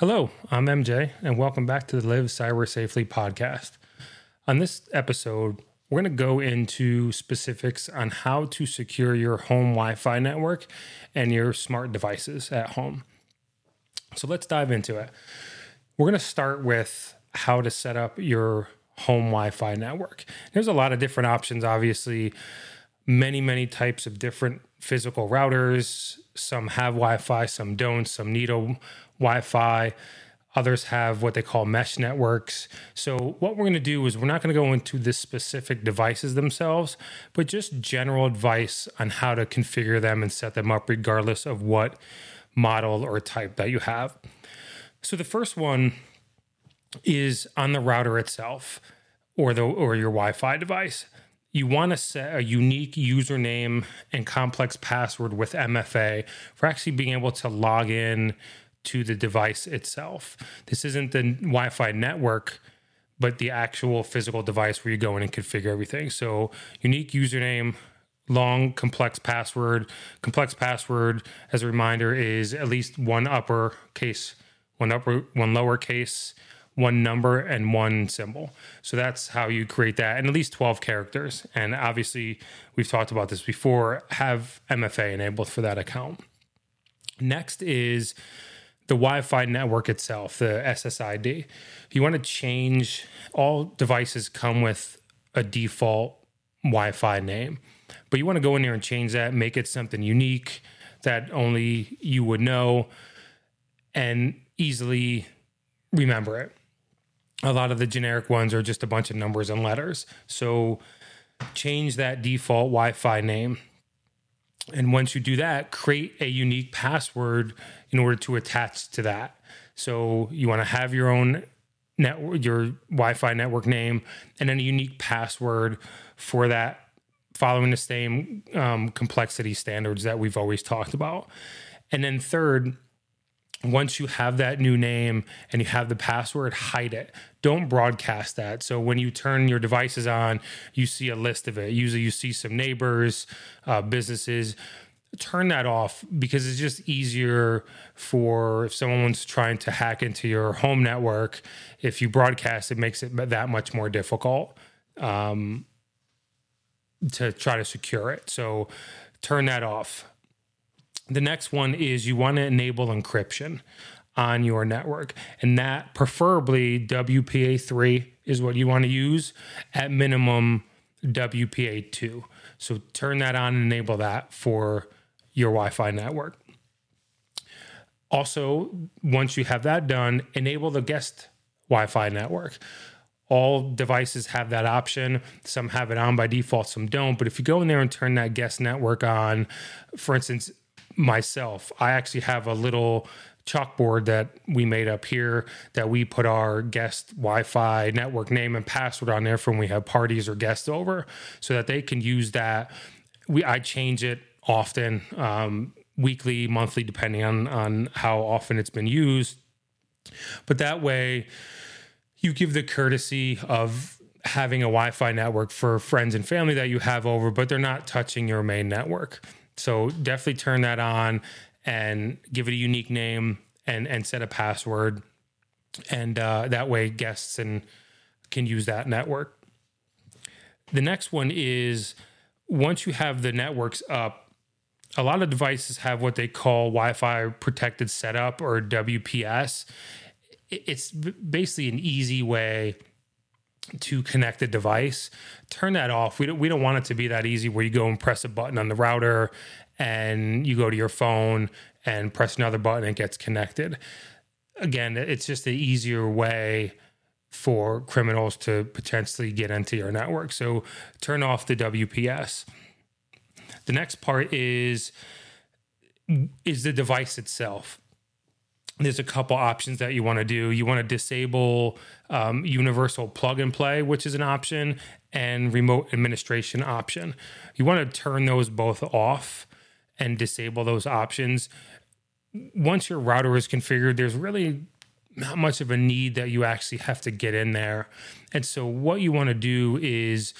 Hello, I'm MJ, and welcome back to the Live Cyber Safely podcast. On this episode, we're going to go into specifics on how to secure your home Wi Fi network and your smart devices at home. So let's dive into it. We're going to start with how to set up your home Wi Fi network. There's a lot of different options, obviously, many, many types of different physical routers. Some have Wi Fi, some don't, some need a Wi Fi. Others have what they call mesh networks. So, what we're going to do is we're not going to go into the specific devices themselves, but just general advice on how to configure them and set them up, regardless of what model or type that you have. So, the first one is on the router itself or the or your Wi-Fi device. You want to set a unique username and complex password with MFA for actually being able to log in to the device itself. This isn't the Wi Fi network, but the actual physical device where you go in and configure everything. So, unique username, long, complex password. Complex password, as a reminder, is at least one uppercase, one upper, one lowercase, one number, and one symbol. So that's how you create that, and at least 12 characters. And obviously, we've talked about this before, have MFA enabled for that account. Next is the Wi Fi network itself, the SSID. If you want to change, all devices come with a default Wi Fi name, but you want to go in there and change that, make it something unique that only you would know and easily remember it. A lot of the generic ones are just a bunch of numbers and letters. So change that default Wi Fi name and once you do that, create a unique password in order to attach to that. So you want to have your own network, your Wi-Fi network name, and then a unique password for that, following the same um, complexity standards that we've always talked about. And then third, once you have that new name and you have the password, hide it. Don't broadcast that. So when you turn your devices on, you see a list of it. Usually you see some neighbors, uh, businesses. Turn that off because it's just easier for if someone's trying to hack into your home network. If you broadcast, it makes it that much more difficult um, to try to secure it. So turn that off the next one is you want to enable encryption on your network. And that preferably WPA3 is what you want to use, at minimum WPA2. So turn that on and enable that for your Wi Fi network. Also, once you have that done, enable the guest Wi Fi network. All devices have that option. Some have it on by default, some don't. But if you go in there and turn that guest network on, for instance, myself. I actually have a little chalkboard that we made up here that we put our guest Wi-Fi network name and password on there for when we have parties or guests over, so that they can use that. We I change it often, um, weekly, monthly, depending on on how often it's been used. But that way, you give the courtesy of having a Wi-Fi network for friends and family that you have over, but they're not touching your main network. So definitely turn that on and give it a unique name and and set a password, and uh, that way guests and can use that network. The next one is once you have the networks up. A lot of devices have what they call Wi Fi protected setup or WPS. It's basically an easy way to connect a device, turn that off. We don't we don't want it to be that easy where you go and press a button on the router and you go to your phone and press another button and it gets connected. Again, it's just an easier way for criminals to potentially get into your network. So turn off the WPS. The next part is is the device itself there's a couple options that you want to do. You want to disable um, universal plug and play, which is an option, and remote administration option. You want to turn those both off and disable those options. Once your router is configured, there's really not much of a need that you actually have to get in there. And so, what you want to do is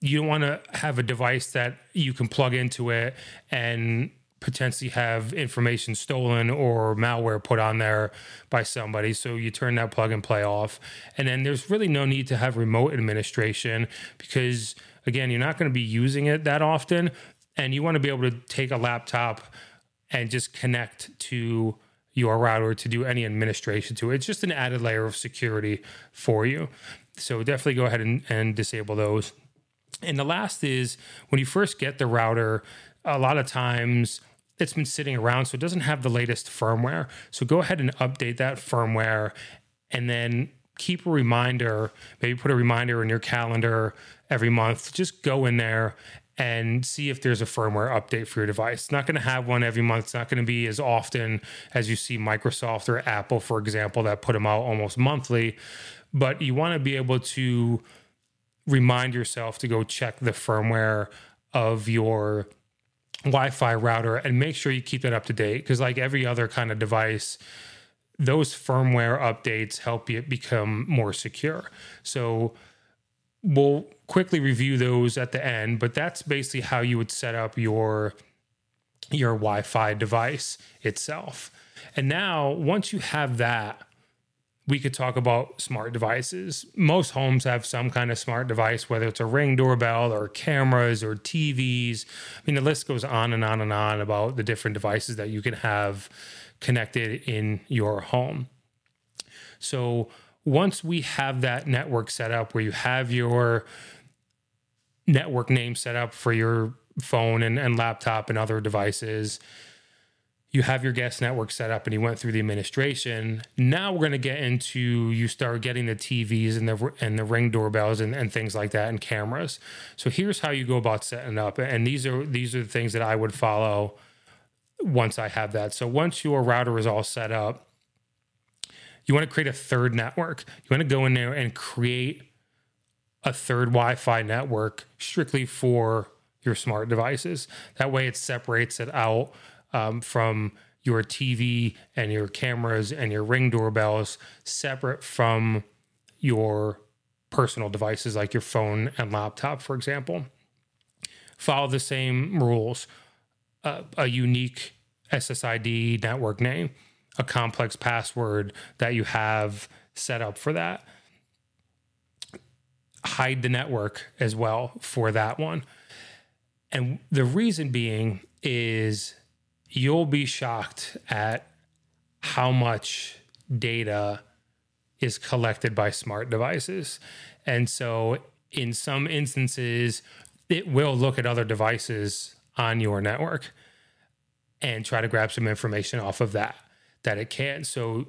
you want to have a device that you can plug into it and potentially have information stolen or malware put on there by somebody. So you turn that plug and play off. And then there's really no need to have remote administration because, again, you're not going to be using it that often. And you want to be able to take a laptop and just connect to your router to do any administration to it. It's just an added layer of security for you. So definitely go ahead and, and disable those. And the last is when you first get the router, a lot of times it's been sitting around, so it doesn't have the latest firmware. So go ahead and update that firmware and then keep a reminder, maybe put a reminder in your calendar every month. Just go in there and see if there's a firmware update for your device. It's not going to have one every month. It's not going to be as often as you see Microsoft or Apple, for example, that put them out almost monthly. But you want to be able to remind yourself to go check the firmware of your Wi-Fi router and make sure you keep that up to date because like every other kind of device those firmware updates help you become more secure. So we'll quickly review those at the end, but that's basically how you would set up your your Wi-Fi device itself. And now once you have that, we could talk about smart devices. Most homes have some kind of smart device, whether it's a ring doorbell or cameras or TVs. I mean, the list goes on and on and on about the different devices that you can have connected in your home. So, once we have that network set up where you have your network name set up for your phone and, and laptop and other devices, you have your guest network set up and you went through the administration. Now we're going to get into you start getting the TVs and the and the ring doorbells and, and things like that and cameras. So here's how you go about setting up. And these are these are the things that I would follow once I have that. So once your router is all set up, you want to create a third network. You want to go in there and create a third Wi-Fi network strictly for your smart devices. That way it separates it out um, from your TV and your cameras and your ring doorbells separate from your personal devices like your phone and laptop, for example. Follow the same rules. Uh, a unique SSID network name, a complex password that you have set up for that. Hide the network as well for that one. And the reason being is you'll be shocked at how much data is collected by smart devices. And so, in some instances, it will look at other devices on your network and try to grab some information off of that that it can. So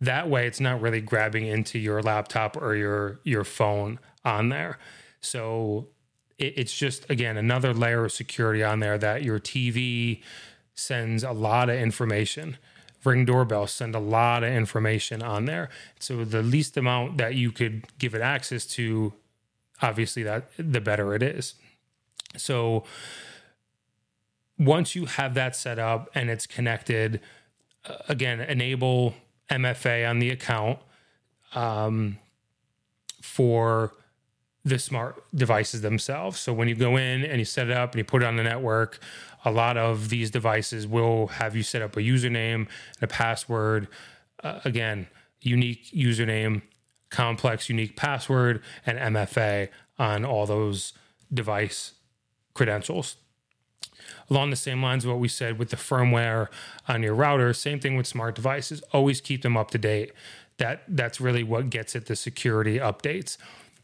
that way it's not really grabbing into your laptop or your your phone on there. So it, it's just again another layer of security on there that your TV sends a lot of information. Ring doorbell send a lot of information on there. So the least amount that you could give it access to, obviously that the better it is. So once you have that set up and it's connected, uh, again, enable MFA on the account um, for the smart devices themselves. So when you go in and you set it up and you put it on the network, a lot of these devices will have you set up a username and a password. Uh, again, unique username, complex unique password, and MFA on all those device credentials. Along the same lines of what we said with the firmware on your router, same thing with smart devices. Always keep them up to date. That that's really what gets it the security updates.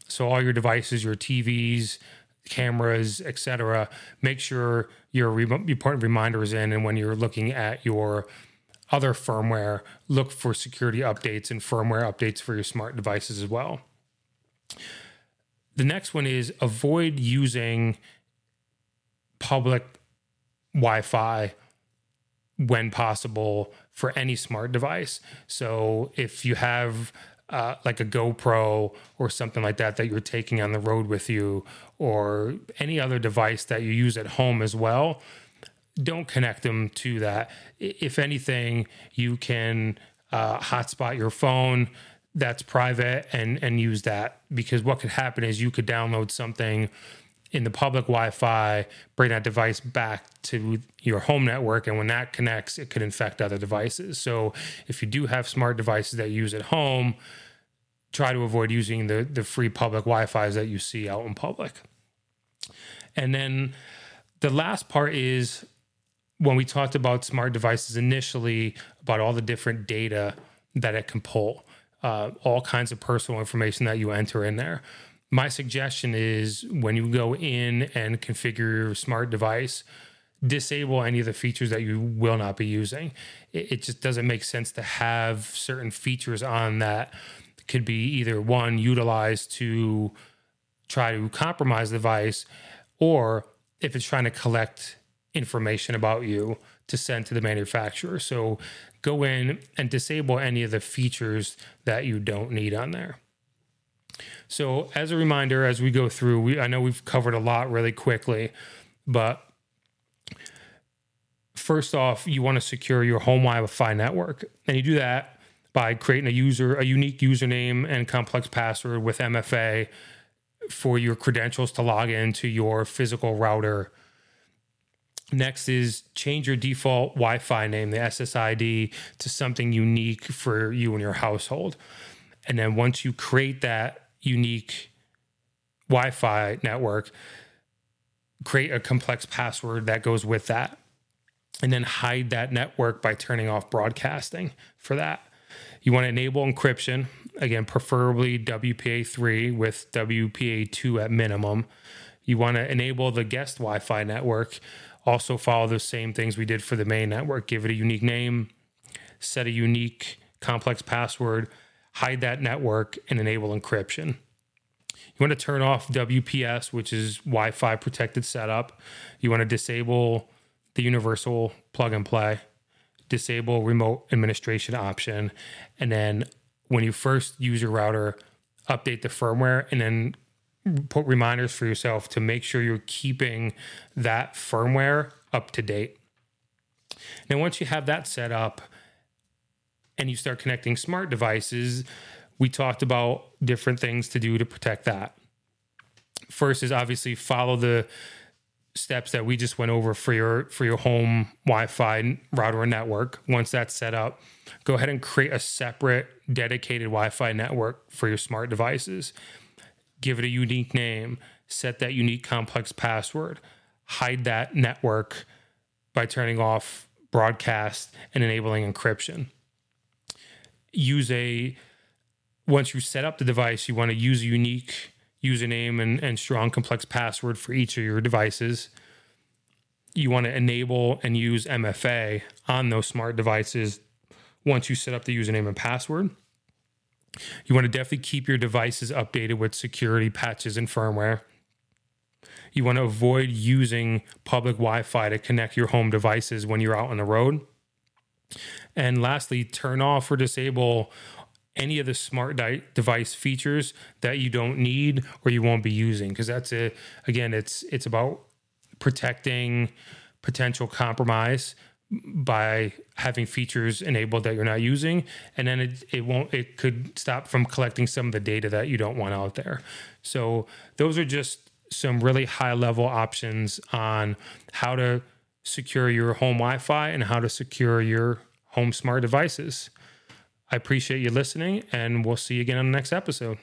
So all your devices, your TVs, cameras, etc. Make sure your you put reminders in, and when you're looking at your other firmware, look for security updates and firmware updates for your smart devices as well. The next one is avoid using public Wi Fi when possible for any smart device. So if you have uh, like a GoPro or something like that that you're taking on the road with you, or any other device that you use at home as well, don't connect them to that. If anything, you can uh, hotspot your phone that's private and and use that because what could happen is you could download something in the public Wi-Fi, bring that device back to your home network, and when that connects, it could infect other devices. So if you do have smart devices that you use at home, try to avoid using the the free public Wi-Fi's that you see out in public. And then the last part is when we talked about smart devices initially, about all the different data that it can pull, uh, all kinds of personal information that you enter in there. My suggestion is when you go in and configure your smart device, disable any of the features that you will not be using. It, it just doesn't make sense to have certain features on that could be either one utilized to try to compromise the device or if it's trying to collect information about you to send to the manufacturer. So go in and disable any of the features that you don't need on there. So, as a reminder, as we go through, we, I know we've covered a lot really quickly, but first off, you want to secure your home Wi-Fi network, and you do that by creating a user, a unique username and complex password with MFA for your credentials to log into your physical router. Next is change your default Wi Fi name, the SSID, to something unique for you and your household. And then once you create that unique Wi Fi network, create a complex password that goes with that. And then hide that network by turning off broadcasting for that. You want to enable encryption, again, preferably WPA3 with WPA2 at minimum. You want to enable the guest Wi Fi network. Also, follow the same things we did for the main network. Give it a unique name, set a unique complex password, hide that network, and enable encryption. You want to turn off WPS, which is Wi Fi protected setup. You want to disable the universal plug and play, disable remote administration option. And then when you first use your router, update the firmware and then put reminders for yourself to make sure you're keeping that firmware up to date. Now, once you have that set up, and you start connecting smart devices, we talked about different things to do to protect that. First is obviously follow the steps that we just went over for your for your home Wi-Fi router network. Once that's set up, go ahead and create a separate dedicated Wi-Fi network for your smart devices. Give it a unique name, set that unique complex password, hide that network by turning off broadcast and enabling encryption use a once you set up the device, you want to use a unique username and, and strong complex password for each of your devices. You want to enable and use MFA on those smart devices once you set up the username and password. You want to definitely keep your devices updated with security patches and firmware. You want to avoid using public Wi Fi to connect your home devices when you're out on the road. And lastly, turn off or disable any of the smart di- device features that you don't need or you won't be using because that's a again it's it's about protecting potential compromise by having features enabled that you're not using and then it, it won't it could stop from collecting some of the data that you don't want out there. So those are just some really high level options on how to secure your home Wi-Fi and how to secure your home smart devices. I appreciate you listening, and we'll see you again on the next episode.